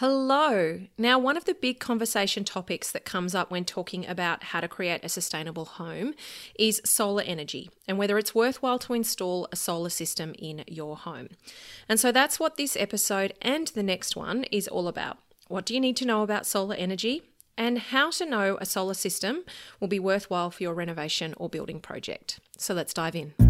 Hello. Now, one of the big conversation topics that comes up when talking about how to create a sustainable home is solar energy and whether it's worthwhile to install a solar system in your home. And so that's what this episode and the next one is all about. What do you need to know about solar energy? And how to know a solar system will be worthwhile for your renovation or building project. So let's dive in.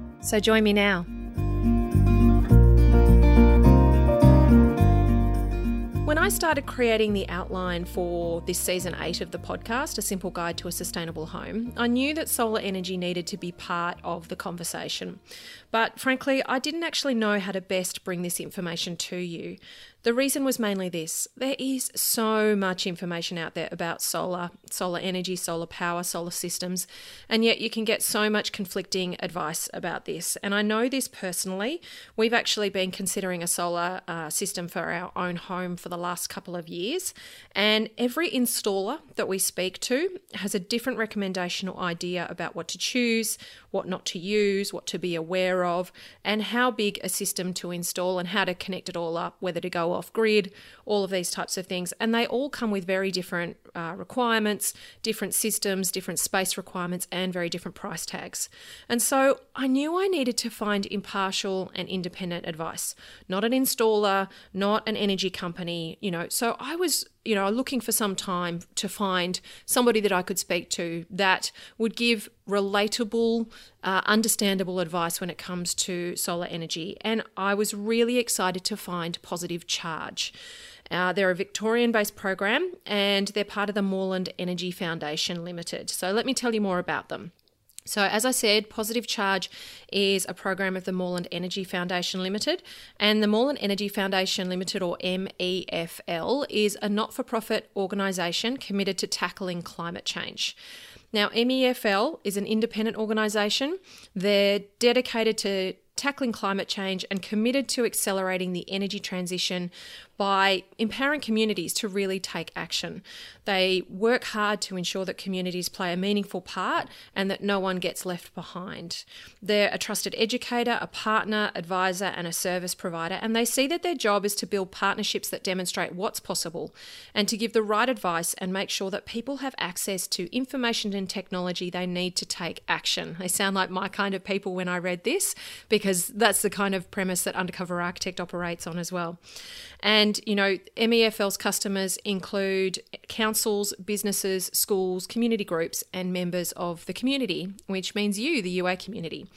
So join me now. When I started creating the outline for this season eight of the podcast, A Simple Guide to a Sustainable Home, I knew that solar energy needed to be part of the conversation. But frankly, I didn't actually know how to best bring this information to you. The reason was mainly this there is so much information out there about solar, solar energy, solar power, solar systems, and yet you can get so much conflicting advice about this. And I know this personally. We've actually been considering a solar uh, system for our own home for the last couple of years, and every installer that we speak to has a different recommendation or idea about what to choose, what not to use, what to be aware of, and how big a system to install and how to connect it all up, whether to go off grid, all of these types of things. And they all come with very different uh, requirements, different systems, different space requirements, and very different price tags. And so I knew I needed to find impartial and independent advice, not an installer, not an energy company, you know. So I was you know, looking for some time to find somebody that I could speak to that would give relatable, uh, understandable advice when it comes to solar energy. And I was really excited to find Positive Charge. Uh, they're a Victorian based program and they're part of the Moreland Energy Foundation Limited. So let me tell you more about them. So, as I said, Positive Charge is a program of the Moreland Energy Foundation Limited, and the Moreland Energy Foundation Limited, or MEFL, is a not for profit organisation committed to tackling climate change. Now, MEFL is an independent organisation. They're dedicated to tackling climate change and committed to accelerating the energy transition by empowering communities to really take action. They work hard to ensure that communities play a meaningful part and that no one gets left behind. They're a trusted educator, a partner, advisor, and a service provider, and they see that their job is to build partnerships that demonstrate what's possible and to give the right advice and make sure that people have access to information and technology they need to take action. They sound like my kind of people when I read this because that's the kind of premise that Undercover Architect operates on as well. And, you know, MEFL's customers include councils, businesses, schools, community groups, and members of the community, which means you, the UA community.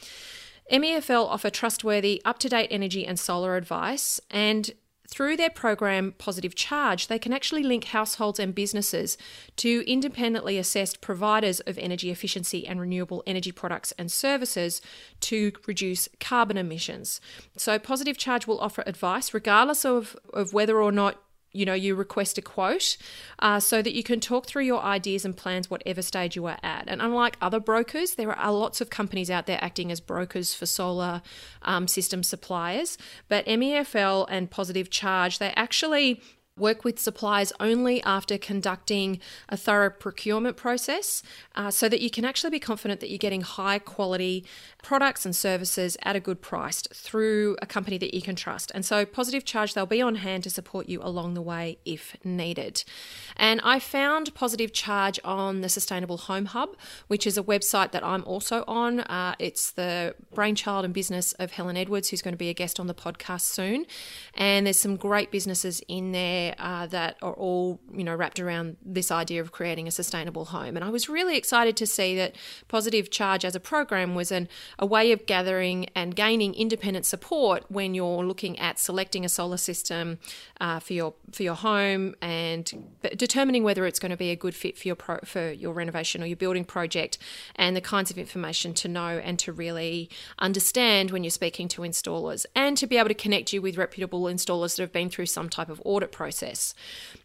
MEFL offer trustworthy, up to date energy and solar advice, and through their program Positive Charge, they can actually link households and businesses to independently assessed providers of energy efficiency and renewable energy products and services to reduce carbon emissions. So, Positive Charge will offer advice regardless of, of whether or not you know you request a quote uh, so that you can talk through your ideas and plans whatever stage you are at. And unlike other brokers there are lots of companies out there acting as brokers for solar um, system suppliers. But mefl and positive charge they actually Work with suppliers only after conducting a thorough procurement process uh, so that you can actually be confident that you're getting high quality products and services at a good price through a company that you can trust. And so, Positive Charge, they'll be on hand to support you along the way if needed. And I found Positive Charge on the Sustainable Home Hub, which is a website that I'm also on. Uh, it's the brainchild and business of Helen Edwards, who's going to be a guest on the podcast soon. And there's some great businesses in there uh, that are all you know wrapped around this idea of creating a sustainable home. And I was really excited to see that Positive Charge as a program was an, a way of gathering and gaining independent support when you're looking at selecting a solar system uh, for your for your home and determining whether it's going to be a good fit for your pro, for your renovation or your building project, and the kinds of information to know and to really understand when you're speaking to installers, and to be able to connect you with reputable installers that have been through some type of audit process.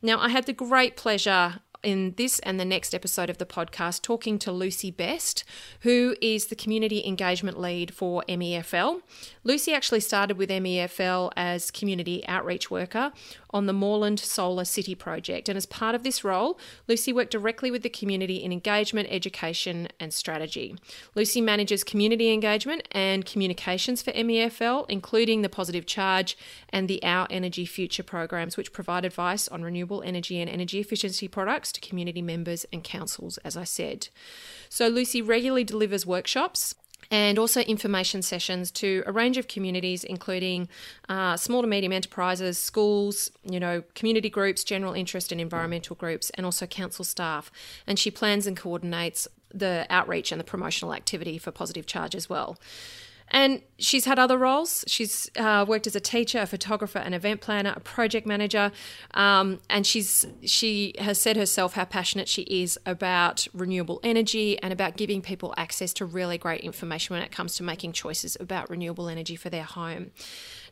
Now, I had the great pleasure in this and the next episode of the podcast talking to Lucy Best, who is the community engagement lead for MEFL. Lucy actually started with MEFL as community outreach worker on the Moreland Solar City project. And as part of this role, Lucy worked directly with the community in engagement, education, and strategy. Lucy manages community engagement and communications for MEFL, including the Positive Charge and the Our Energy Future programs, which provide advice on renewable energy and energy efficiency products to community members and councils, as I said. So, Lucy regularly delivers workshops and also information sessions to a range of communities, including uh, small to medium enterprises, schools, you know, community groups, general interest and environmental groups, and also council staff. And she plans and coordinates the outreach and the promotional activity for Positive Charge as well. And she's had other roles. She's uh, worked as a teacher, a photographer, an event planner, a project manager, um, and she's she has said herself how passionate she is about renewable energy and about giving people access to really great information when it comes to making choices about renewable energy for their home.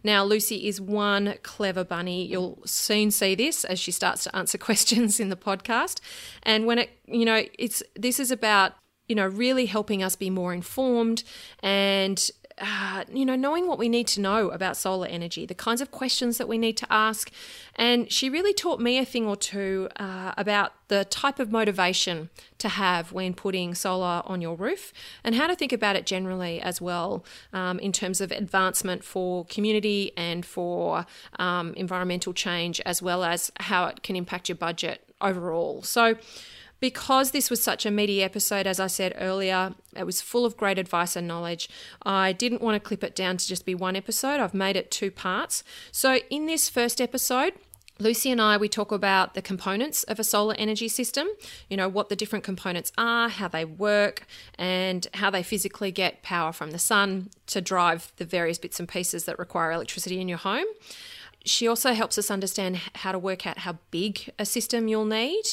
Now, Lucy is one clever bunny. You'll soon see this as she starts to answer questions in the podcast. And when it, you know, it's this is about you know, really helping us be more informed and uh, you know, knowing what we need to know about solar energy, the kinds of questions that we need to ask. And she really taught me a thing or two uh, about the type of motivation to have when putting solar on your roof and how to think about it generally as well um, in terms of advancement for community and for um, environmental change, as well as how it can impact your budget overall. So, because this was such a meaty episode, as I said earlier, it was full of great advice and knowledge. I didn't want to clip it down to just be one episode. I've made it two parts. So, in this first episode, Lucy and I, we talk about the components of a solar energy system, you know, what the different components are, how they work, and how they physically get power from the sun to drive the various bits and pieces that require electricity in your home. She also helps us understand how to work out how big a system you'll need.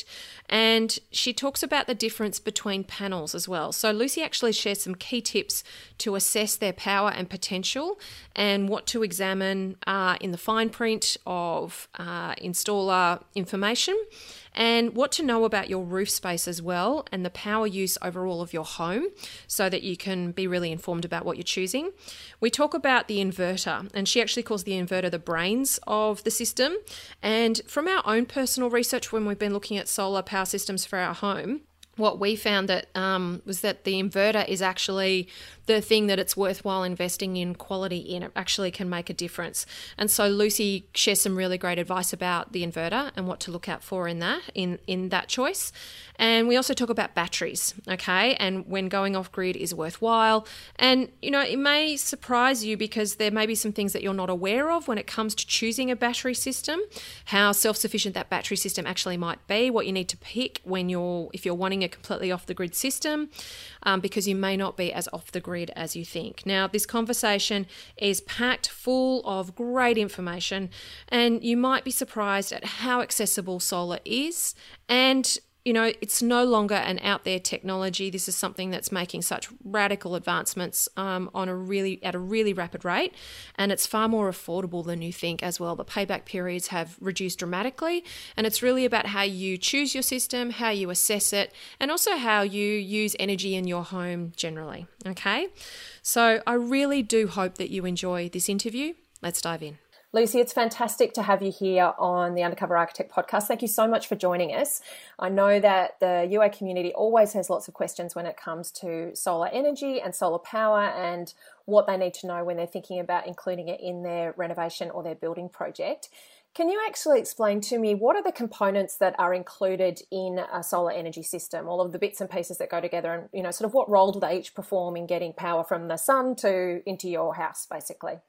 And she talks about the difference between panels as well. So, Lucy actually shares some key tips to assess their power and potential and what to examine uh, in the fine print of uh, installer information and what to know about your roof space as well and the power use overall of your home so that you can be really informed about what you're choosing. We talk about the inverter, and she actually calls the inverter the brains of the system. And from our own personal research, when we've been looking at solar power systems for our home, what we found that um, was that the inverter is actually the thing that it's worthwhile investing in quality in. It actually can make a difference. And so Lucy shares some really great advice about the inverter and what to look out for in that in in that choice. And we also talk about batteries, okay, and when going off grid is worthwhile. And you know, it may surprise you because there may be some things that you're not aware of when it comes to choosing a battery system, how self-sufficient that battery system actually might be, what you need to pick when you're if you're wanting a completely off the grid system, um, because you may not be as off the grid as you think. Now, this conversation is packed full of great information, and you might be surprised at how accessible solar is and you know, it's no longer an out there technology. This is something that's making such radical advancements um, on a really at a really rapid rate, and it's far more affordable than you think as well. The payback periods have reduced dramatically, and it's really about how you choose your system, how you assess it, and also how you use energy in your home generally. Okay, so I really do hope that you enjoy this interview. Let's dive in. Lucy, it's fantastic to have you here on the Undercover Architect podcast. Thank you so much for joining us. I know that the UA community always has lots of questions when it comes to solar energy and solar power and what they need to know when they're thinking about including it in their renovation or their building project. Can you actually explain to me what are the components that are included in a solar energy system? All of the bits and pieces that go together, and you know, sort of what role do they each perform in getting power from the sun to into your house, basically?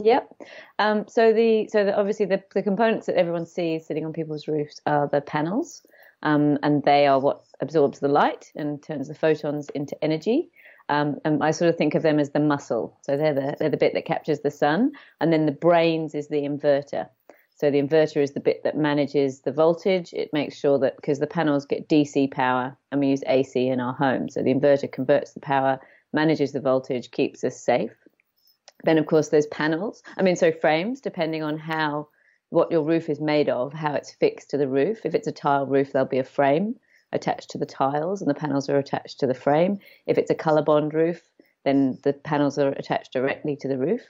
Yep. Um, so the so the, obviously the, the components that everyone sees sitting on people's roofs are the panels, um, and they are what absorbs the light and turns the photons into energy. Um, and I sort of think of them as the muscle. So they're the they're the bit that captures the sun, and then the brains is the inverter. So the inverter is the bit that manages the voltage. It makes sure that because the panels get DC power and we use AC in our home, so the inverter converts the power, manages the voltage, keeps us safe. Then of course there's panels. I mean, so frames depending on how what your roof is made of, how it's fixed to the roof. If it's a tile roof, there'll be a frame attached to the tiles and the panels are attached to the frame. If it's a COLORBOND roof, then the panels are attached directly to the roof.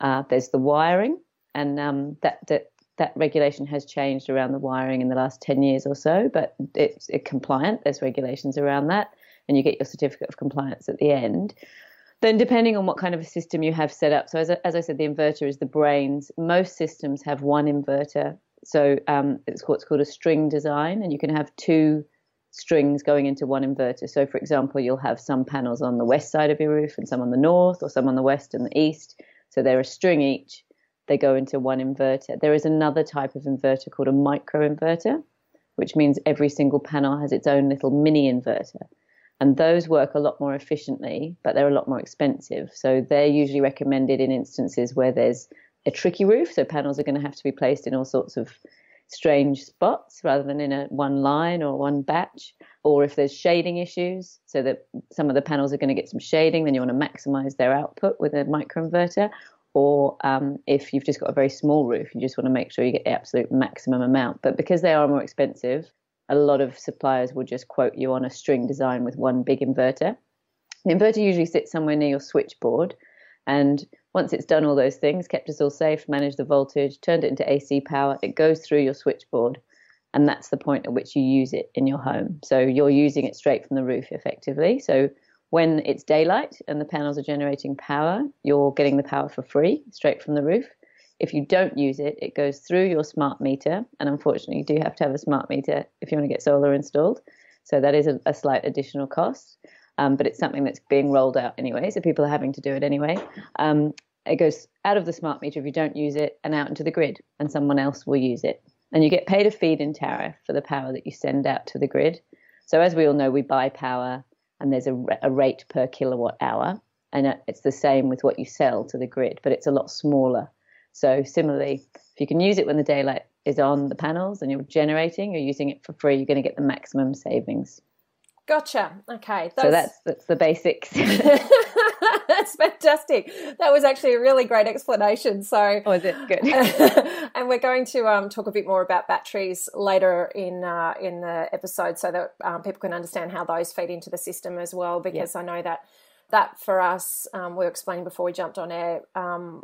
Uh, there's the wiring, and um, that, that that regulation has changed around the wiring in the last 10 years or so, but it's compliant. There's regulations around that, and you get your certificate of compliance at the end. Then, depending on what kind of a system you have set up, so as, as I said, the inverter is the brains. Most systems have one inverter, so um, it's what's called a string design, and you can have two strings going into one inverter. So, for example, you'll have some panels on the west side of your roof and some on the north, or some on the west and the east. So they're a string each they go into one inverter. There is another type of inverter called a micro inverter which means every single panel has its own little mini inverter. And those work a lot more efficiently, but they're a lot more expensive. So they're usually recommended in instances where there's a tricky roof. So panels are going to have to be placed in all sorts of strange spots rather than in a one line or one batch. Or if there's shading issues, so that some of the panels are going to get some shading, then you want to maximize their output with a microinverter or um, if you've just got a very small roof, you just want to make sure you get the absolute maximum amount. But because they are more expensive, a lot of suppliers will just quote you on a string design with one big inverter. The inverter usually sits somewhere near your switchboard, and once it's done all those things, kept us all safe, managed the voltage, turned it into AC power, it goes through your switchboard, and that's the point at which you use it in your home. So you're using it straight from the roof effectively. So when it's daylight and the panels are generating power, you're getting the power for free straight from the roof. If you don't use it, it goes through your smart meter. And unfortunately, you do have to have a smart meter if you want to get solar installed. So that is a, a slight additional cost. Um, but it's something that's being rolled out anyway. So people are having to do it anyway. Um, it goes out of the smart meter if you don't use it and out into the grid, and someone else will use it. And you get paid a feed in tariff for the power that you send out to the grid. So as we all know, we buy power and there's a, a rate per kilowatt hour. And it's the same with what you sell to the grid, but it's a lot smaller. So similarly, if you can use it when the daylight is on the panels and you're generating, you're using it for free, you're going to get the maximum savings. Gotcha. Okay. Those... So that's that's the basics. that's fantastic. That was actually a really great explanation. So, oh, it good? and we're going to um, talk a bit more about batteries later in uh, in the episode, so that um, people can understand how those feed into the system as well. Because I know that that for us, um, we were explaining before we jumped on air. Um,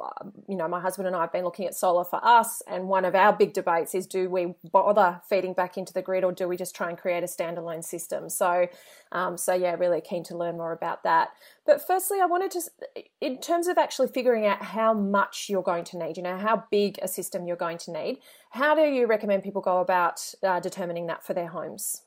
you know, my husband and I have been looking at solar for us, and one of our big debates is: do we bother feeding back into the grid, or do we just try and create a standalone system? So, um, so yeah, really keen to learn more about that. But firstly, I wanted to, in terms of actually figuring out how much you're going to need, you know, how big a system you're going to need. How do you recommend people go about uh, determining that for their homes?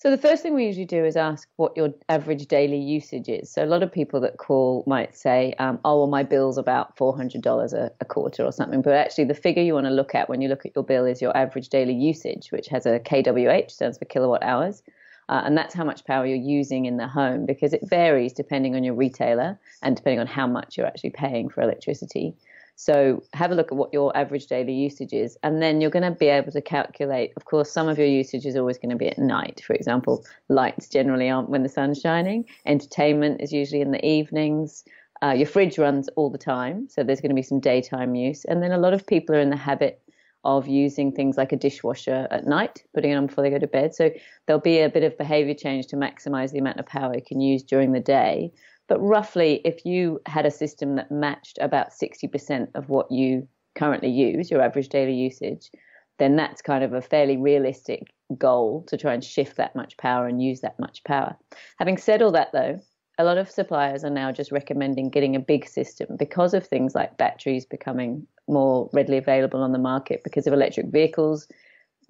So the first thing we usually do is ask what your average daily usage is. So a lot of people that call might say, um, "Oh, well, my bill's about four hundred dollars a quarter or something." But actually, the figure you want to look at when you look at your bill is your average daily usage, which has a kWh, stands for kilowatt hours, uh, and that's how much power you're using in the home because it varies depending on your retailer and depending on how much you're actually paying for electricity. So have a look at what your average daily usage is, and then you're going to be able to calculate. Of course, some of your usage is always going to be at night. For example, lights generally aren't when the sun's shining. Entertainment is usually in the evenings. Uh, your fridge runs all the time, so there's going to be some daytime use. And then a lot of people are in the habit of using things like a dishwasher at night, putting it on before they go to bed. So there'll be a bit of behavior change to maximize the amount of power you can use during the day. But roughly, if you had a system that matched about 60% of what you currently use, your average daily usage, then that's kind of a fairly realistic goal to try and shift that much power and use that much power. Having said all that, though, a lot of suppliers are now just recommending getting a big system because of things like batteries becoming more readily available on the market, because of electric vehicles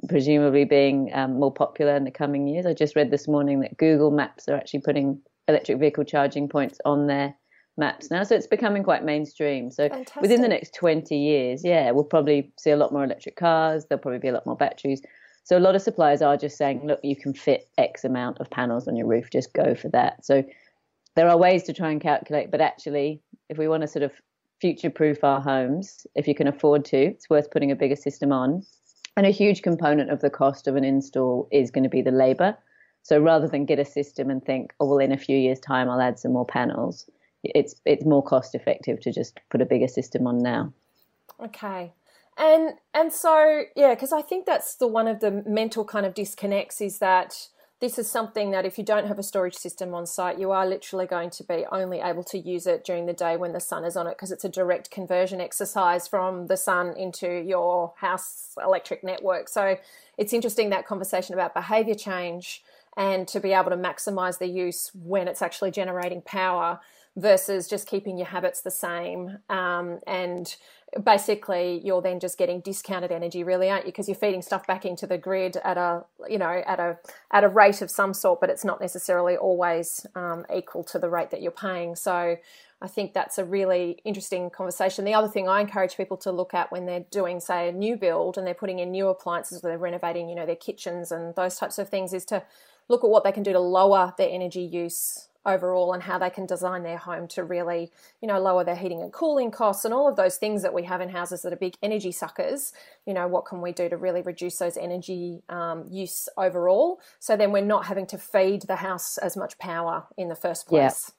presumably being um, more popular in the coming years. I just read this morning that Google Maps are actually putting electric vehicle charging points on their maps now. So it's becoming quite mainstream. So Fantastic. within the next 20 years, yeah, we'll probably see a lot more electric cars. There'll probably be a lot more batteries. So a lot of suppliers are just saying, look, you can fit X amount of panels on your roof, just go for that. So there are ways to try and calculate, but actually, if we want to sort of future proof our homes, if you can afford to, it's worth putting a bigger system on. And a huge component of the cost of an install is going to be the labor. So rather than get a system and think, oh well, in a few years' time I'll add some more panels, it's it's more cost effective to just put a bigger system on now. Okay. And and so yeah, because I think that's the one of the mental kind of disconnects is that this is something that if you don't have a storage system on site, you are literally going to be only able to use it during the day when the sun is on it because it's a direct conversion exercise from the sun into your house electric network. So it's interesting that conversation about behavior change and to be able to maximize the use when it's actually generating power versus just keeping your habits the same. Um, and basically you're then just getting discounted energy really aren't you? Because you're feeding stuff back into the grid at a you know at a at a rate of some sort but it's not necessarily always um, equal to the rate that you're paying. So I think that's a really interesting conversation. The other thing I encourage people to look at when they're doing, say, a new build and they're putting in new appliances, they're renovating, you know, their kitchens and those types of things, is to look at what they can do to lower their energy use overall and how they can design their home to really, you know, lower their heating and cooling costs and all of those things that we have in houses that are big energy suckers. You know, what can we do to really reduce those energy um, use overall? So then we're not having to feed the house as much power in the first place.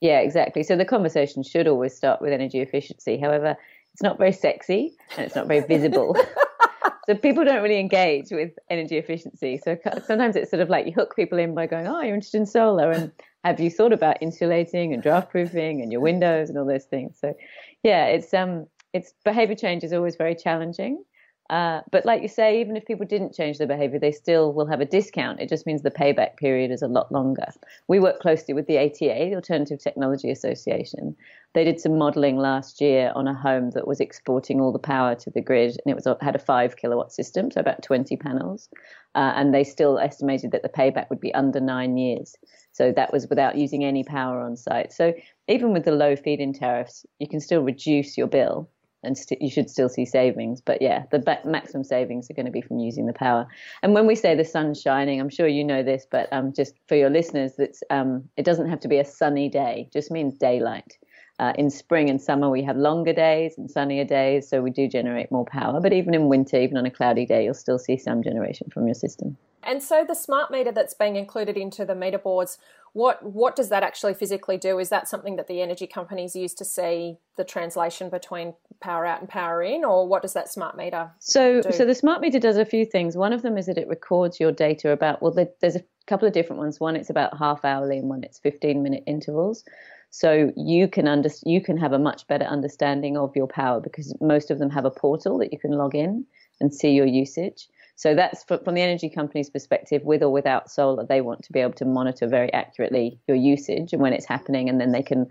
Yeah, yeah exactly. So the conversation should always start with energy efficiency. However, it's not very sexy and it's not very visible. so people don't really engage with energy efficiency. So sometimes it's sort of like you hook people in by going, "Oh, you're interested in solar," and have you thought about insulating and draft proofing and your windows and all those things? So, yeah, it's um, it's behavior change is always very challenging. Uh, but like you say, even if people didn't change their behavior, they still will have a discount. It just means the payback period is a lot longer. We work closely with the ATA, the Alternative Technology Association. They did some modeling last year on a home that was exporting all the power to the grid, and it was had a five kilowatt system, so about 20 panels. Uh, and they still estimated that the payback would be under nine years. So that was without using any power on site. So even with the low feed-in tariffs, you can still reduce your bill and st- you should still see savings. But yeah, the ba- maximum savings are going to be from using the power. And when we say the sun's shining, I'm sure you know this, but um, just for your listeners, um, it doesn't have to be a sunny day; it just means daylight. Uh, in spring and summer, we have longer days and sunnier days, so we do generate more power. But even in winter, even on a cloudy day, you'll still see some generation from your system. And so the smart meter that's being included into the meter boards, what what does that actually physically do? Is that something that the energy companies use to see the translation between power out and power in, or what does that smart meter? So do? so the smart meter does a few things. One of them is that it records your data about well, there's a couple of different ones. One it's about half hourly, and one it's 15 minute intervals. So you can under, you can have a much better understanding of your power because most of them have a portal that you can log in and see your usage. So that's from the energy company's perspective, with or without solar, they want to be able to monitor very accurately your usage and when it's happening, and then they can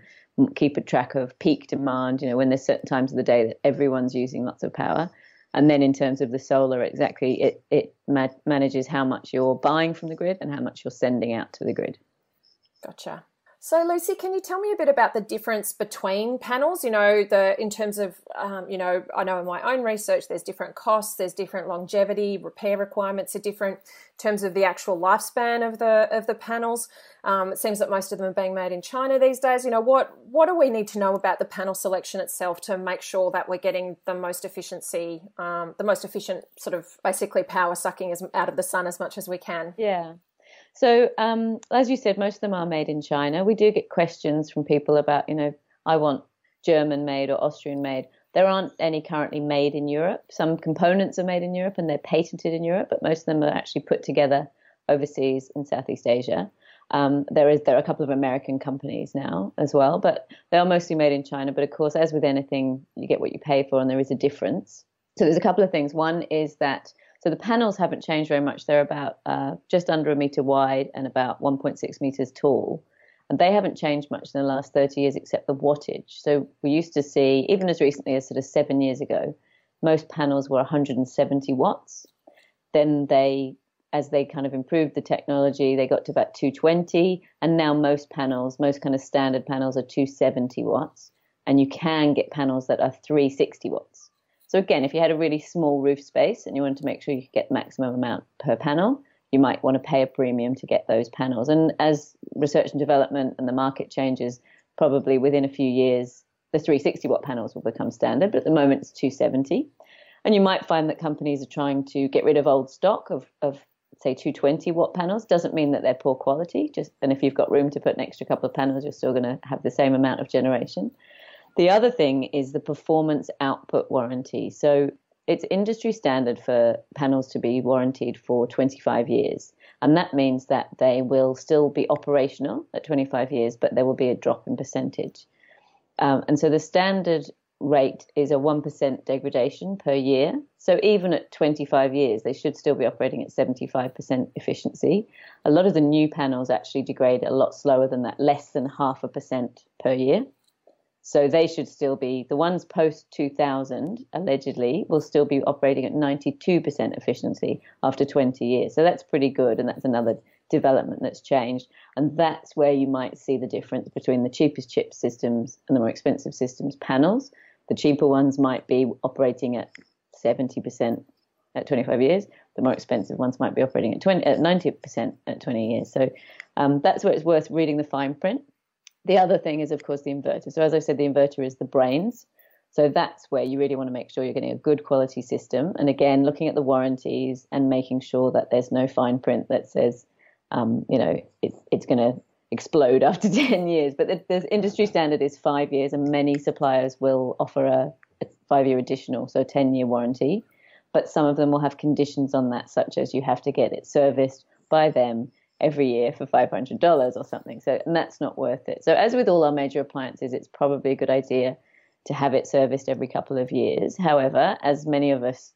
keep a track of peak demand. You know, when there's certain times of the day that everyone's using lots of power, and then in terms of the solar, exactly it it ma- manages how much you're buying from the grid and how much you're sending out to the grid. Gotcha. So, Lucy, can you tell me a bit about the difference between panels? You know, the in terms of, um, you know, I know in my own research, there's different costs, there's different longevity, repair requirements are different in terms of the actual lifespan of the of the panels. Um, it seems that most of them are being made in China these days. You know, what what do we need to know about the panel selection itself to make sure that we're getting the most efficiency, um, the most efficient sort of basically power sucking as, out of the sun as much as we can? Yeah. So, um, as you said, most of them are made in China. We do get questions from people about, you know, I want German made or Austrian made. There aren't any currently made in Europe. Some components are made in Europe and they're patented in Europe, but most of them are actually put together overseas in Southeast Asia. Um, there is there are a couple of American companies now as well, but they are mostly made in China. But of course, as with anything, you get what you pay for, and there is a difference. So there's a couple of things. One is that so the panels haven't changed very much. They're about uh, just under a meter wide and about 1.6 meters tall. And they haven't changed much in the last 30 years except the wattage. So we used to see, even as recently as sort of seven years ago, most panels were 170 watts. Then they as they kind of improved the technology, they got to about 220, and now most panels, most kind of standard panels, are 270 watts, and you can get panels that are 360 watts. So again, if you had a really small roof space and you wanted to make sure you could get maximum amount per panel, you might want to pay a premium to get those panels. And as research and development and the market changes, probably within a few years, the 360 watt panels will become standard. But at the moment, it's 270. And you might find that companies are trying to get rid of old stock of, of say 220 watt panels. Doesn't mean that they're poor quality. Just and if you've got room to put an extra couple of panels, you're still going to have the same amount of generation. The other thing is the performance output warranty. So it's industry standard for panels to be warranted for 25 years. And that means that they will still be operational at 25 years, but there will be a drop in percentage. Um, and so the standard rate is a 1% degradation per year. So even at 25 years, they should still be operating at 75% efficiency. A lot of the new panels actually degrade a lot slower than that, less than half a percent per year. So they should still be the ones post 2000 allegedly will still be operating at 92% efficiency after 20 years. So that's pretty good, and that's another development that's changed. And that's where you might see the difference between the cheapest chip systems and the more expensive systems panels. The cheaper ones might be operating at 70% at 25 years. The more expensive ones might be operating at 20 at 90% at 20 years. So um, that's where it's worth reading the fine print the other thing is, of course, the inverter. So, as I said, the inverter is the brains. So, that's where you really want to make sure you're getting a good quality system. And again, looking at the warranties and making sure that there's no fine print that says, um, you know, it, it's going to explode after 10 years. But the, the, industry standard is five years, and many suppliers will offer a, a five year additional, so 10 year warranty. But some of them will have conditions on that, such as you have to get it serviced by them every year for $500 or something. So, and that's not worth it. So, as with all our major appliances, it's probably a good idea to have it serviced every couple of years. However, as many of us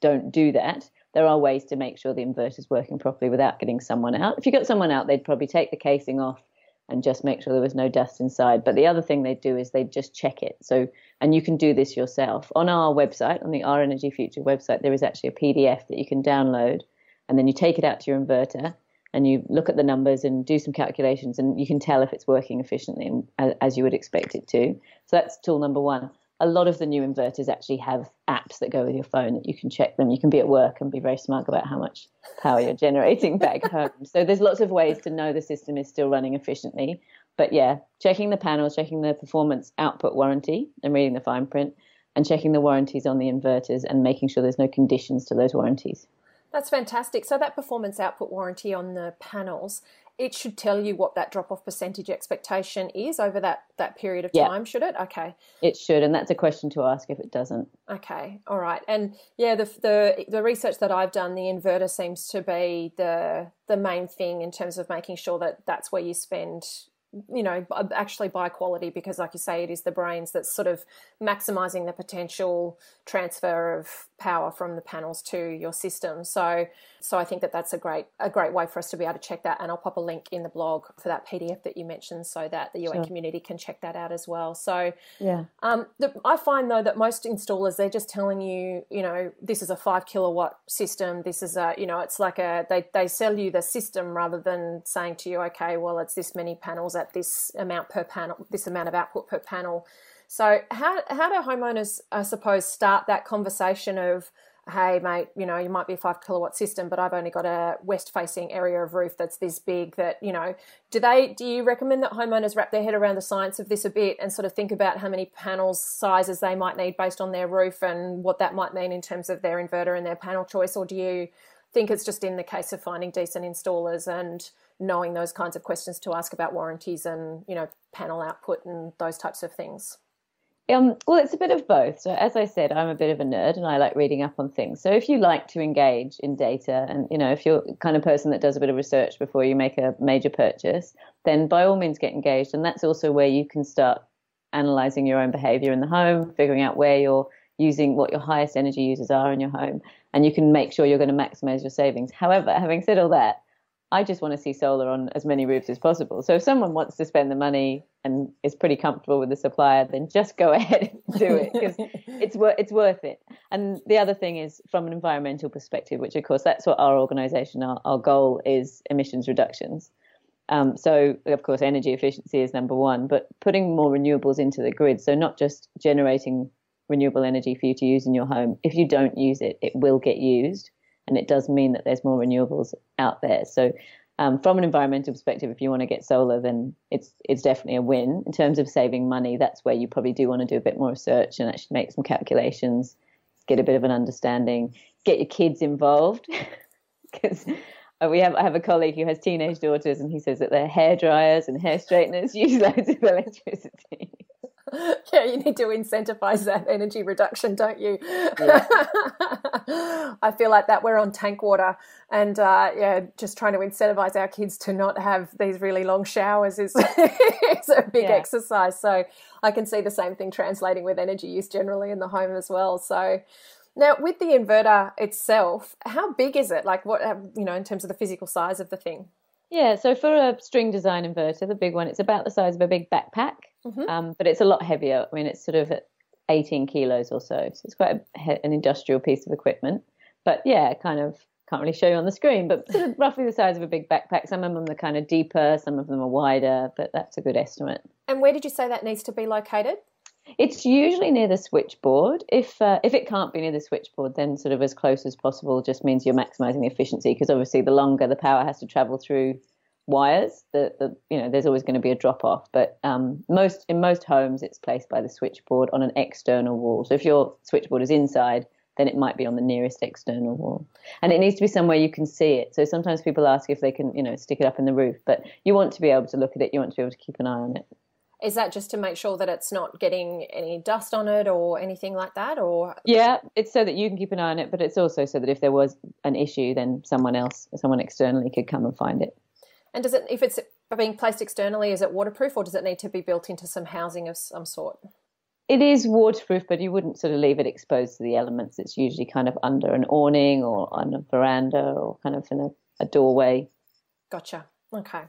don't do that, there are ways to make sure the inverter is working properly without getting someone out. If you got someone out, they'd probably take the casing off and just make sure there was no dust inside. But the other thing they do is they just check it. So, and you can do this yourself on our website, on the Our Energy Future website. There is actually a PDF that you can download, and then you take it out to your inverter, and you look at the numbers and do some calculations and you can tell if it's working efficiently as you would expect it to. So that's tool number one. A lot of the new inverters actually have apps that go with your phone that you can check them. You can be at work and be very smug about how much power you're generating back home. So there's lots of ways to know the system is still running efficiently. But yeah, checking the panels, checking the performance output warranty and reading the fine print and checking the warranties on the inverters and making sure there's no conditions to those warranties. That's fantastic. So that performance output warranty on the panels, it should tell you what that drop off percentage expectation is over that that period of time, should it? Okay. It should, and that's a question to ask if it doesn't. Okay. All right. And yeah, the the the research that I've done, the inverter seems to be the the main thing in terms of making sure that that's where you spend you know actually buy quality because like you say it is the brains that's sort of maximizing the potential transfer of power from the panels to your system. So so i think that that's a great a great way for us to be able to check that. And i'll pop a link in the blog for that pdf that you mentioned so that the ua sure. community can check that out as well. So yeah. um, the, i find though that most installers they're just telling you you know this is a five kilowatt system. This is a you know it's like a they, they sell you the system rather than saying to you okay well it's this many panels at this amount per panel, this amount of output per panel. So how how do homeowners, I suppose, start that conversation of, hey mate, you know, you might be a five kilowatt system, but I've only got a west facing area of roof that's this big that, you know, do they do you recommend that homeowners wrap their head around the science of this a bit and sort of think about how many panels sizes they might need based on their roof and what that might mean in terms of their inverter and their panel choice, or do you think it's just in the case of finding decent installers and knowing those kinds of questions to ask about warranties and you know panel output and those types of things um, well, it's a bit of both. So, as I said, I'm a bit of a nerd and I like reading up on things. So, if you like to engage in data and, you know, if you're kind of person that does a bit of research before you make a major purchase, then by all means get engaged. And that's also where you can start analyzing your own behavior in the home, figuring out where you're using what your highest energy users are in your home, and you can make sure you're going to maximize your savings. However, having said all that, I just want to see solar on as many roofs as possible. So if someone wants to spend the money and is pretty comfortable with the supplier, then just go ahead and do it because it's it's worth it. and the other thing is from an environmental perspective, which of course that's what our organisation, our, our goal is emissions reductions. Um, so of course energy efficiency is number one, but putting more renewables into the grid. So not just generating renewable energy for you to use in your home. If you don't use it, it will get used, and it does mean that there's more renewables out there. So um, from an environmental perspective, if you want to get solar, then it's it's definitely a win. In terms of saving money, that's where you probably do want to do a bit more research and actually make some calculations, get a bit of an understanding, get your kids involved, because we have I have a colleague who has teenage daughters, and he says that their hair dryers and hair straighteners use loads of electricity. yeah, you need to incentivize that energy reduction, don't you? Yeah. I feel like that we're on tank water, and uh, yeah, just trying to incentivize our kids to not have these really long showers is, is a big yeah. exercise. So I can see the same thing translating with energy use generally in the home as well. So. Now, with the inverter itself, how big is it? Like, what you know, in terms of the physical size of the thing? Yeah, so for a string design inverter, the big one, it's about the size of a big backpack, mm-hmm. um, but it's a lot heavier. I mean, it's sort of 18 kilos or so, so it's quite a, an industrial piece of equipment. But yeah, kind of can't really show you on the screen, but sort of roughly the size of a big backpack. Some of them are kind of deeper, some of them are wider, but that's a good estimate. And where did you say that needs to be located? It's usually near the switchboard. If uh, if it can't be near the switchboard, then sort of as close as possible just means you're maximising the efficiency because obviously the longer the power has to travel through wires, the, the you know there's always going to be a drop off. But um, most in most homes, it's placed by the switchboard on an external wall. So if your switchboard is inside, then it might be on the nearest external wall, and it needs to be somewhere you can see it. So sometimes people ask if they can you know stick it up in the roof, but you want to be able to look at it. You want to be able to keep an eye on it. Is that just to make sure that it's not getting any dust on it or anything like that? Or yeah, it's so that you can keep an eye on it, but it's also so that if there was an issue, then someone else, someone externally, could come and find it. And does it, if it's being placed externally, is it waterproof, or does it need to be built into some housing of some sort? It is waterproof, but you wouldn't sort of leave it exposed to the elements. It's usually kind of under an awning or on a veranda or kind of in a, a doorway. Gotcha. Okay.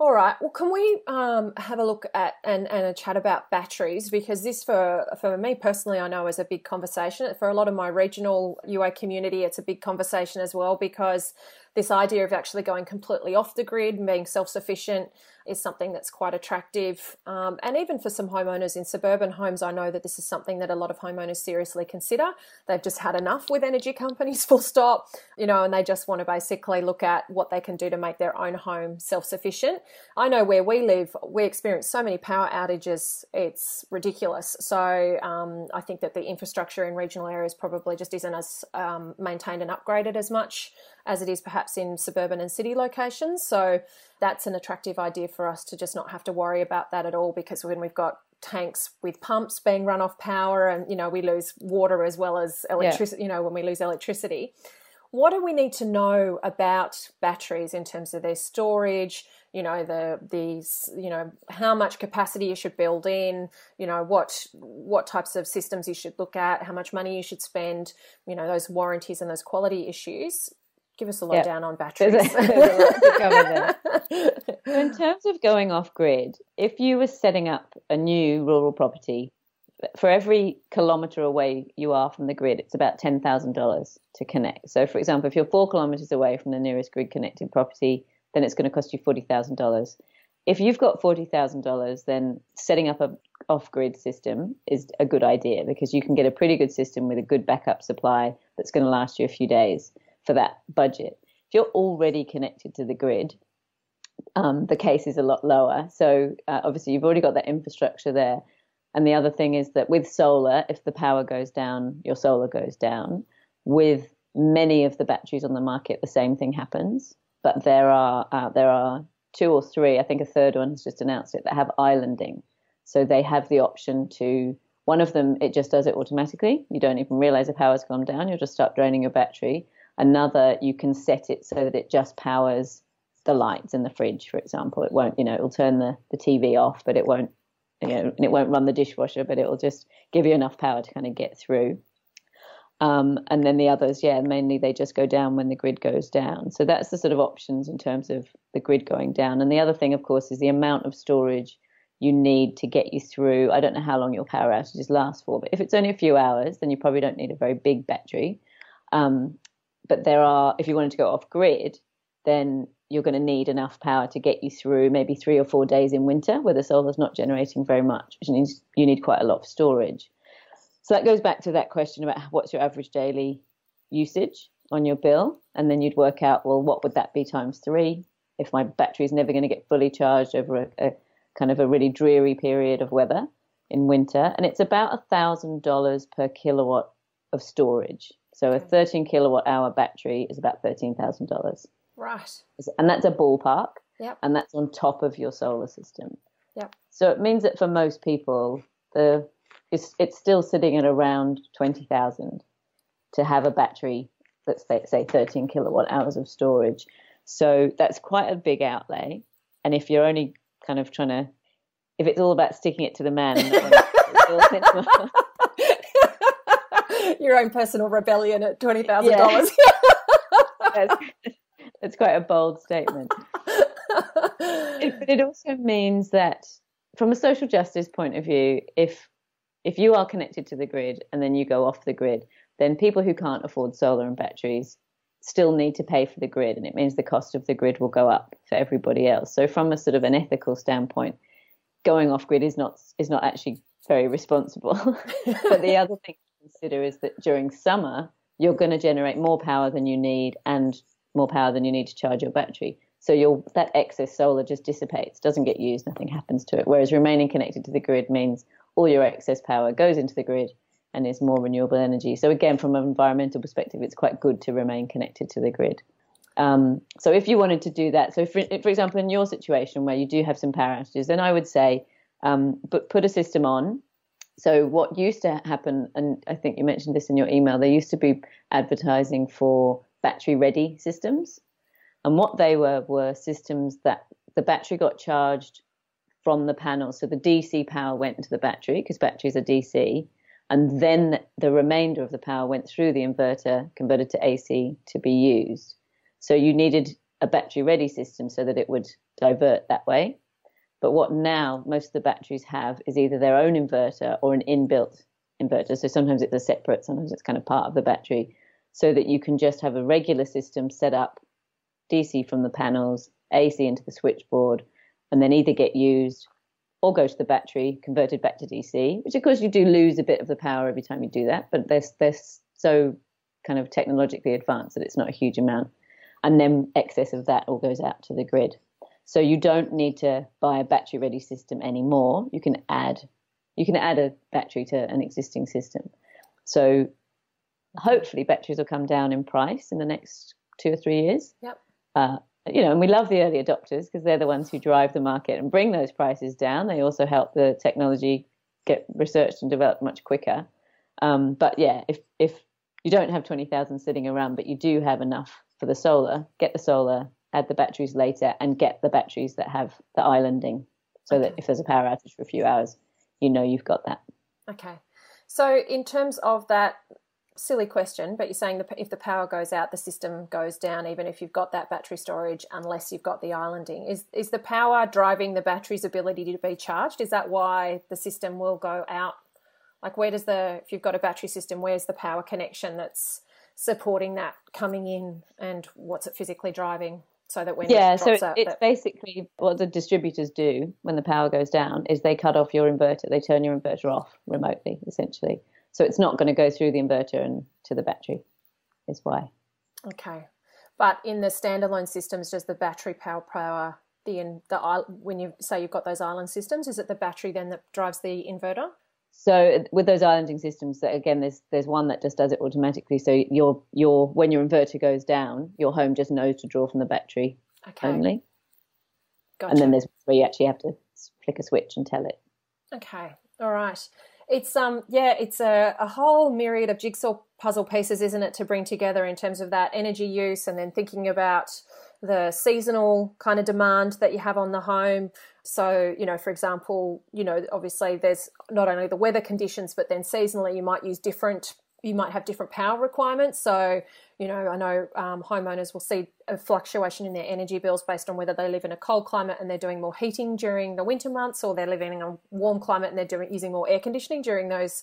All right. Well, can we um, have a look at and, and a chat about batteries? Because this, for for me personally, I know is a big conversation. For a lot of my regional UA community, it's a big conversation as well because this idea of actually going completely off the grid and being self sufficient is something that's quite attractive. Um, and even for some homeowners in suburban homes, I know that this is something that a lot of homeowners seriously consider. They've just had enough with energy companies, full stop, you know, and they just want to basically look at what they can do to make their own home self sufficient. I know where we live, we experience so many power outages, it's ridiculous. So um, I think that the infrastructure in regional areas probably just isn't as um, maintained and upgraded as much as it is perhaps in suburban and city locations. So that's an attractive idea for us to just not have to worry about that at all because when we've got tanks with pumps being run off power and you know we lose water as well as electricity yeah. you know when we lose electricity what do we need to know about batteries in terms of their storage you know the these you know how much capacity you should build in you know what what types of systems you should look at how much money you should spend you know those warranties and those quality issues give us a lowdown on batteries. There's a, there's a in terms of going off grid, if you were setting up a new rural property, for every kilometre away you are from the grid, it's about ten thousand dollars to connect. So, for example, if you're four kilometres away from the nearest grid connected property, then it's going to cost you forty thousand dollars. If you've got forty thousand dollars, then setting up a off-grid system is a good idea because you can get a pretty good system with a good backup supply that's going to last you a few days for that budget. If you're already connected to the grid, um, the case is a lot lower. So uh, obviously you've already got that infrastructure there. And the other thing is that with solar, if the power goes down, your solar goes down. With many of the batteries on the market, the same thing happens. But there are uh, there are two or three, I think a third one has just announced it, that have islanding. So they have the option to one of them it just does it automatically. You don't even realize the power's gone down. You'll just start draining your battery. Another, you can set it so that it just powers the lights in the fridge, for example. It won't, you know, it'll turn the, the TV off, but it won't, you know, and it won't run the dishwasher, but it'll just give you enough power to kind of get through. Um, and then the others, yeah, mainly they just go down when the grid goes down. So that's the sort of options in terms of the grid going down. And the other thing, of course, is the amount of storage you need to get you through. I don't know how long your power outages last for, but if it's only a few hours, then you probably don't need a very big battery. Um, but there are, if you wanted to go off grid, then you're going to need enough power to get you through maybe three or four days in winter where the solar's not generating very much, which means you need quite a lot of storage. So that goes back to that question about what's your average daily usage on your bill, and then you'd work out, well, what would that be times three? If my battery is never going to get fully charged over a, a kind of a really dreary period of weather in winter, and it's about a thousand dollars per kilowatt of storage. So a 13 kilowatt hour battery is about thirteen thousand dollars. Right. And that's a ballpark. Yep. And that's on top of your solar system. Yep. So it means that for most people, the it's, it's still sitting at around twenty thousand to have a battery that's say 13 kilowatt hours of storage. So that's quite a big outlay. And if you're only kind of trying to, if it's all about sticking it to the man, your own personal rebellion at twenty thousand yeah. dollars. That's quite a bold statement. it, but it also means that, from a social justice point of view, if if you are connected to the grid and then you go off the grid, then people who can't afford solar and batteries still need to pay for the grid, and it means the cost of the grid will go up for everybody else. So, from a sort of an ethical standpoint, going off grid is not is not actually very responsible. but the other thing consider is that during summer, you're going to generate more power than you need and more power than you need to charge your battery. So that excess solar just dissipates, doesn't get used, nothing happens to it. Whereas remaining connected to the grid means all your excess power goes into the grid and is more renewable energy. So again, from an environmental perspective, it's quite good to remain connected to the grid. Um, so if you wanted to do that, so for, for, example, in your situation where you do have some power outages, then I would say, um, put a system on. So what used to happen, and I think you mentioned this in your email, there used to be advertising for battery ready systems. And what they were were systems that the battery got charged from the panel. So the DC power went into the battery because batteries are DC. And then the remainder of the power went through the inverter, converted to AC to be used. So you needed a battery ready system so that it would divert that way. But what now most of the batteries have is either their own inverter or an inbuilt inverter. So sometimes it's a separate, sometimes it's kind of part of the battery so that you can just have a regular system set up DC from the panels, AC into the switchboard, and then either get used or go to the battery, converted back to DC, which of course you do lose a bit of the power every time you do that, but they're, they're so kind of technologically advanced that it's not a huge amount. And then excess of that all goes out to the grid. So you don't need to buy a battery ready system anymore. You can add you can add a battery to an existing system. So hopefully batteries will come down in price in the next two or three years. Yep. Uh, you know, and we love the early adopters because they're the ones who drive the market and bring those prices down. They also help the technology get researched and developed much quicker. Um, but yeah, if if you don't have twenty thousand sitting around, but you do have enough for the solar, get the solar, add the batteries later, and get the batteries that have the islanding, so okay. that if there's a power outage for a few hours, you know you've got that. Okay. So in terms of that silly question, but you're saying that if the power goes out, the system goes down, even if you've got that battery storage, unless you've got the islanding. Is is the power driving the battery's ability to be charged? Is that why the system will go out? Like, where does the if you've got a battery system, where's the power connection that's supporting that coming in, and what's it physically driving? So that when yeah, it so out, it's that... basically what the distributors do when the power goes down is they cut off your inverter, they turn your inverter off remotely, essentially. So it's not going to go through the inverter and to the battery, is why. Okay. But in the standalone systems, does the battery power power the in the when you say you've got those island systems? Is it the battery then that drives the inverter? So with those islanding systems, again, there's there's one that just does it automatically. So your your when your inverter goes down, your home just knows to draw from the battery okay. only. Gotcha. And then there's where you actually have to flick a switch and tell it. Okay, all right. It's um yeah, it's a, a whole myriad of jigsaw puzzle pieces, isn't it, to bring together in terms of that energy use and then thinking about the seasonal kind of demand that you have on the home. So, you know, for example, you know, obviously there's not only the weather conditions, but then seasonally you might use different you might have different power requirements. So, you know, I know um, homeowners will see a fluctuation in their energy bills based on whether they live in a cold climate and they're doing more heating during the winter months, or they're living in a warm climate and they're doing using more air conditioning during those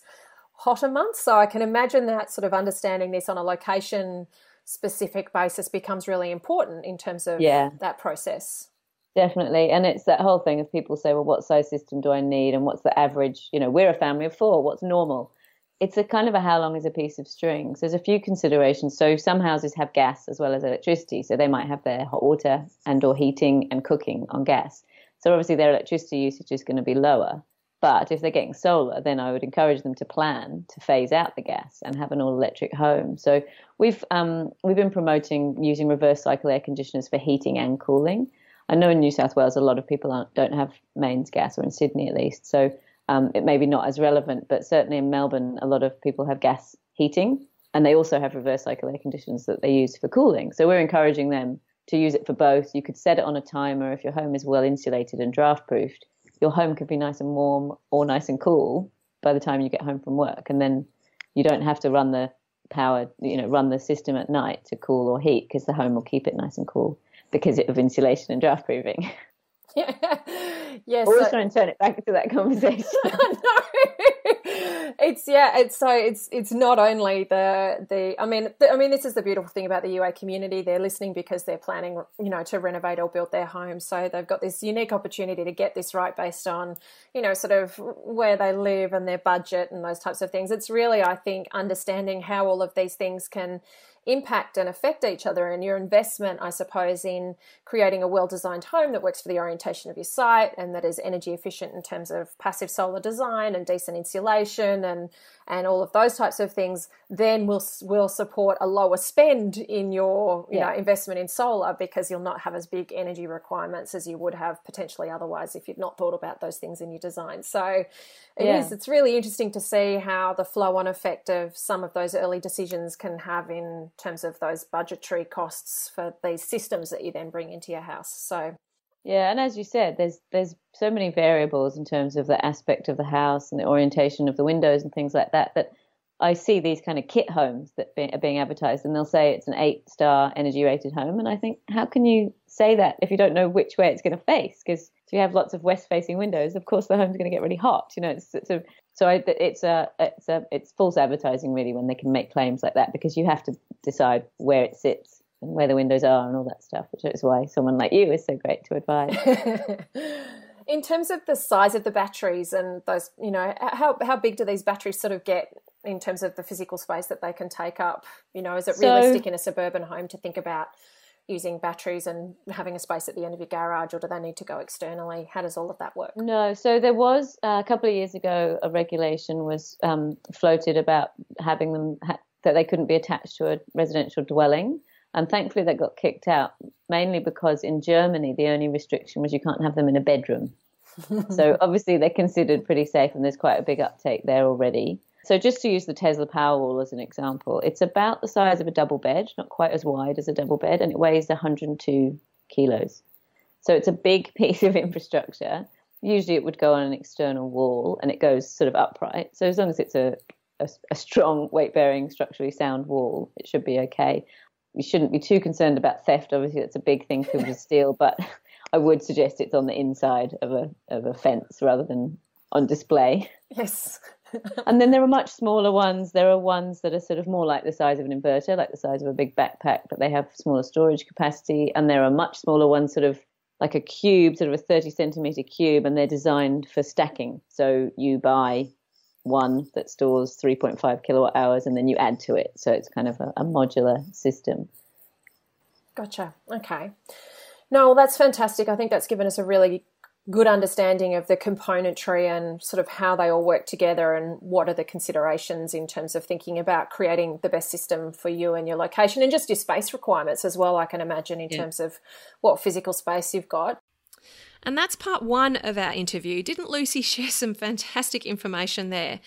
hotter months. So I can imagine that sort of understanding this on a location specific basis becomes really important in terms of yeah. that process. Definitely. And it's that whole thing of people say, well, what size system do I need? And what's the average? You know, we're a family of four. What's normal? It's a kind of a how long is a piece of string. So there's a few considerations. So some houses have gas as well as electricity. So they might have their hot water and or heating and cooking on gas. So obviously their electricity usage is going to be lower. But if they're getting solar, then I would encourage them to plan to phase out the gas and have an all electric home. So we've um, we've been promoting using reverse cycle air conditioners for heating and cooling. I know in New South Wales a lot of people don't have mains gas, or in Sydney at least. So um, it may be not as relevant, but certainly in Melbourne, a lot of people have gas heating, and they also have reverse cycle air conditioners that they use for cooling. So we're encouraging them to use it for both. You could set it on a timer if your home is well insulated and draft proofed. Your home could be nice and warm or nice and cool by the time you get home from work, and then you don't have to run the power, you know, run the system at night to cool or heat because the home will keep it nice and cool because of insulation and draft proofing. Yeah. yes. Always so, trying to turn it back to that conversation. it's yeah. It's so it's it's not only the the. I mean, the, I mean, this is the beautiful thing about the UA community. They're listening because they're planning, you know, to renovate or build their home. So they've got this unique opportunity to get this right based on, you know, sort of where they live and their budget and those types of things. It's really, I think, understanding how all of these things can impact and affect each other. And your investment, I suppose, in creating a well designed home that works for the orientation of your site and that is energy efficient in terms of passive solar design and decent insulation and and all of those types of things, then will will support a lower spend in your you yeah. know investment in solar because you'll not have as big energy requirements as you would have potentially otherwise if you'd not thought about those things in your design. So it yeah. is, It's really interesting to see how the flow on effect of some of those early decisions can have in terms of those budgetary costs for these systems that you then bring into your house. So yeah, and as you said, there's there's so many variables in terms of the aspect of the house and the orientation of the windows and things like that. That I see these kind of kit homes that are being advertised, and they'll say it's an eight-star energy-rated home, and I think, how can you say that if you don't know which way it's going to face? Because if you have lots of west-facing windows, of course the home's going to get really hot. You know, it's, so I, it's a it's a it's false advertising really when they can make claims like that because you have to decide where it sits and where the windows are and all that stuff, which is why someone like you is so great to advise. in terms of the size of the batteries and those, you know, how how big do these batteries sort of get in terms of the physical space that they can take up? You know, is it so, realistic in a suburban home to think about using batteries and having a space at the end of your garage, or do they need to go externally? How does all of that work? No, so there was uh, a couple of years ago a regulation was um, floated about having them ha- that they couldn't be attached to a residential dwelling. And thankfully, that got kicked out mainly because in Germany, the only restriction was you can't have them in a bedroom. so obviously, they're considered pretty safe, and there's quite a big uptake there already. So just to use the Tesla Powerwall as an example, it's about the size of a double bed, not quite as wide as a double bed, and it weighs 102 kilos. So it's a big piece of infrastructure. Usually, it would go on an external wall, and it goes sort of upright. So as long as it's a a, a strong, weight-bearing, structurally sound wall, it should be okay we shouldn't be too concerned about theft. Obviously, that's a big thing for people to steal, but I would suggest it's on the inside of a of a fence rather than on display. Yes. and then there are much smaller ones. There are ones that are sort of more like the size of an inverter, like the size of a big backpack, but they have smaller storage capacity. And there are much smaller ones, sort of like a cube, sort of a 30 centimeter cube, and they're designed for stacking. So you buy one that stores 3.5 kilowatt hours and then you add to it. So it's kind of a, a modular system. Gotcha. Okay. No, well, that's fantastic. I think that's given us a really good understanding of the componentry and sort of how they all work together and what are the considerations in terms of thinking about creating the best system for you and your location and just your space requirements as well, I can imagine, in yeah. terms of what physical space you've got. And that's part one of our interview. Didn't Lucy share some fantastic information there?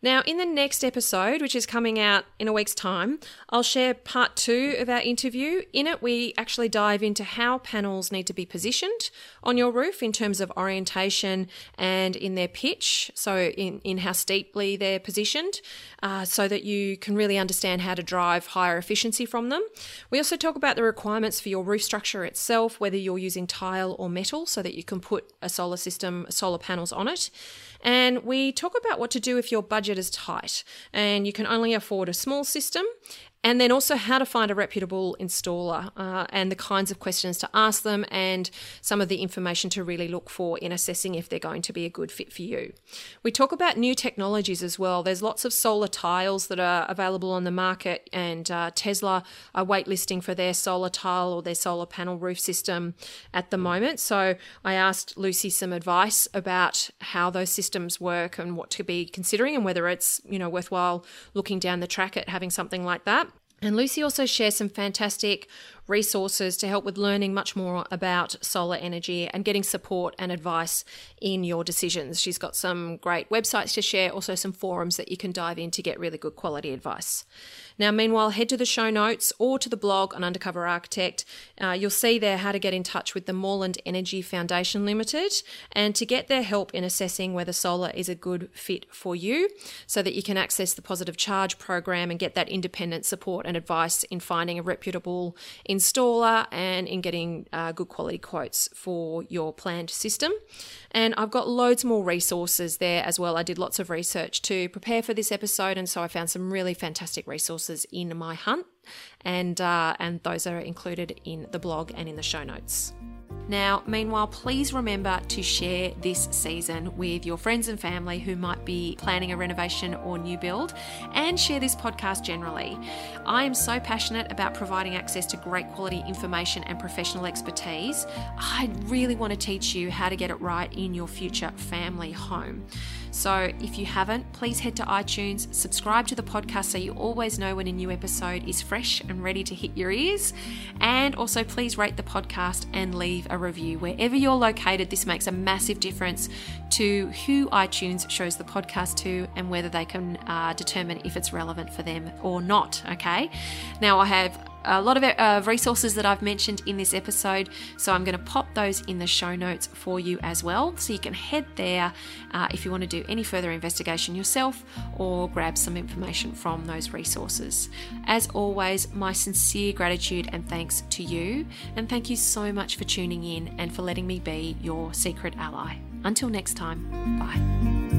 Now, in the next episode, which is coming out in a week's time, I'll share part two of our interview. In it, we actually dive into how panels need to be positioned on your roof in terms of orientation and in their pitch, so in, in how steeply they're positioned, uh, so that you can really understand how to drive higher efficiency from them. We also talk about the requirements for your roof structure itself, whether you're using tile or metal, so that you can put a solar system, solar panels on it. And we talk about what to do if your budget is tight. And you can only afford a small system and then also how to find a reputable installer uh, and the kinds of questions to ask them and some of the information to really look for in assessing if they're going to be a good fit for you. We talk about new technologies as well. There's lots of solar tiles that are available on the market, and uh, Tesla are waitlisting for their solar tile or their solar panel roof system at the moment. So I asked Lucy some advice about how those systems work and what to be considering and whether it's you know worthwhile looking down the track at having something like that. And Lucy also shares some fantastic resources to help with learning much more about solar energy and getting support and advice in your decisions. She's got some great websites to share, also some forums that you can dive in to get really good quality advice. Now, meanwhile, head to the show notes or to the blog on Undercover Architect. Uh, you'll see there how to get in touch with the Moreland Energy Foundation Limited and to get their help in assessing whether solar is a good fit for you so that you can access the positive charge program and get that independent support and advice in finding a reputable installer and in getting uh, good quality quotes for your planned system. And I've got loads more resources there as well. I did lots of research to prepare for this episode, and so I found some really fantastic resources in my hunt, and uh, and those are included in the blog and in the show notes. Now, meanwhile, please remember to share this season with your friends and family who might be planning a renovation or new build and share this podcast generally. I am so passionate about providing access to great quality information and professional expertise. I really want to teach you how to get it right in your future family home. So if you haven't, please head to iTunes, subscribe to the podcast so you always know when a new episode is fresh and ready to hit your ears. And also, please rate the podcast and leave a review. Wherever you're located, this makes a massive difference to who iTunes shows the podcast to and whether they can uh, determine if it's relevant for them or not. Okay. Now, I have a lot of uh, resources that I've mentioned in this episode. So I'm going to pop those in the show notes for you as well. So you can head there uh, if you want to do any further investigation yourself or grab some information from those resources. As always, my sincere gratitude and thanks to you. And thank you so much for tuning in and for letting me be your secret ally. Until next time, bye.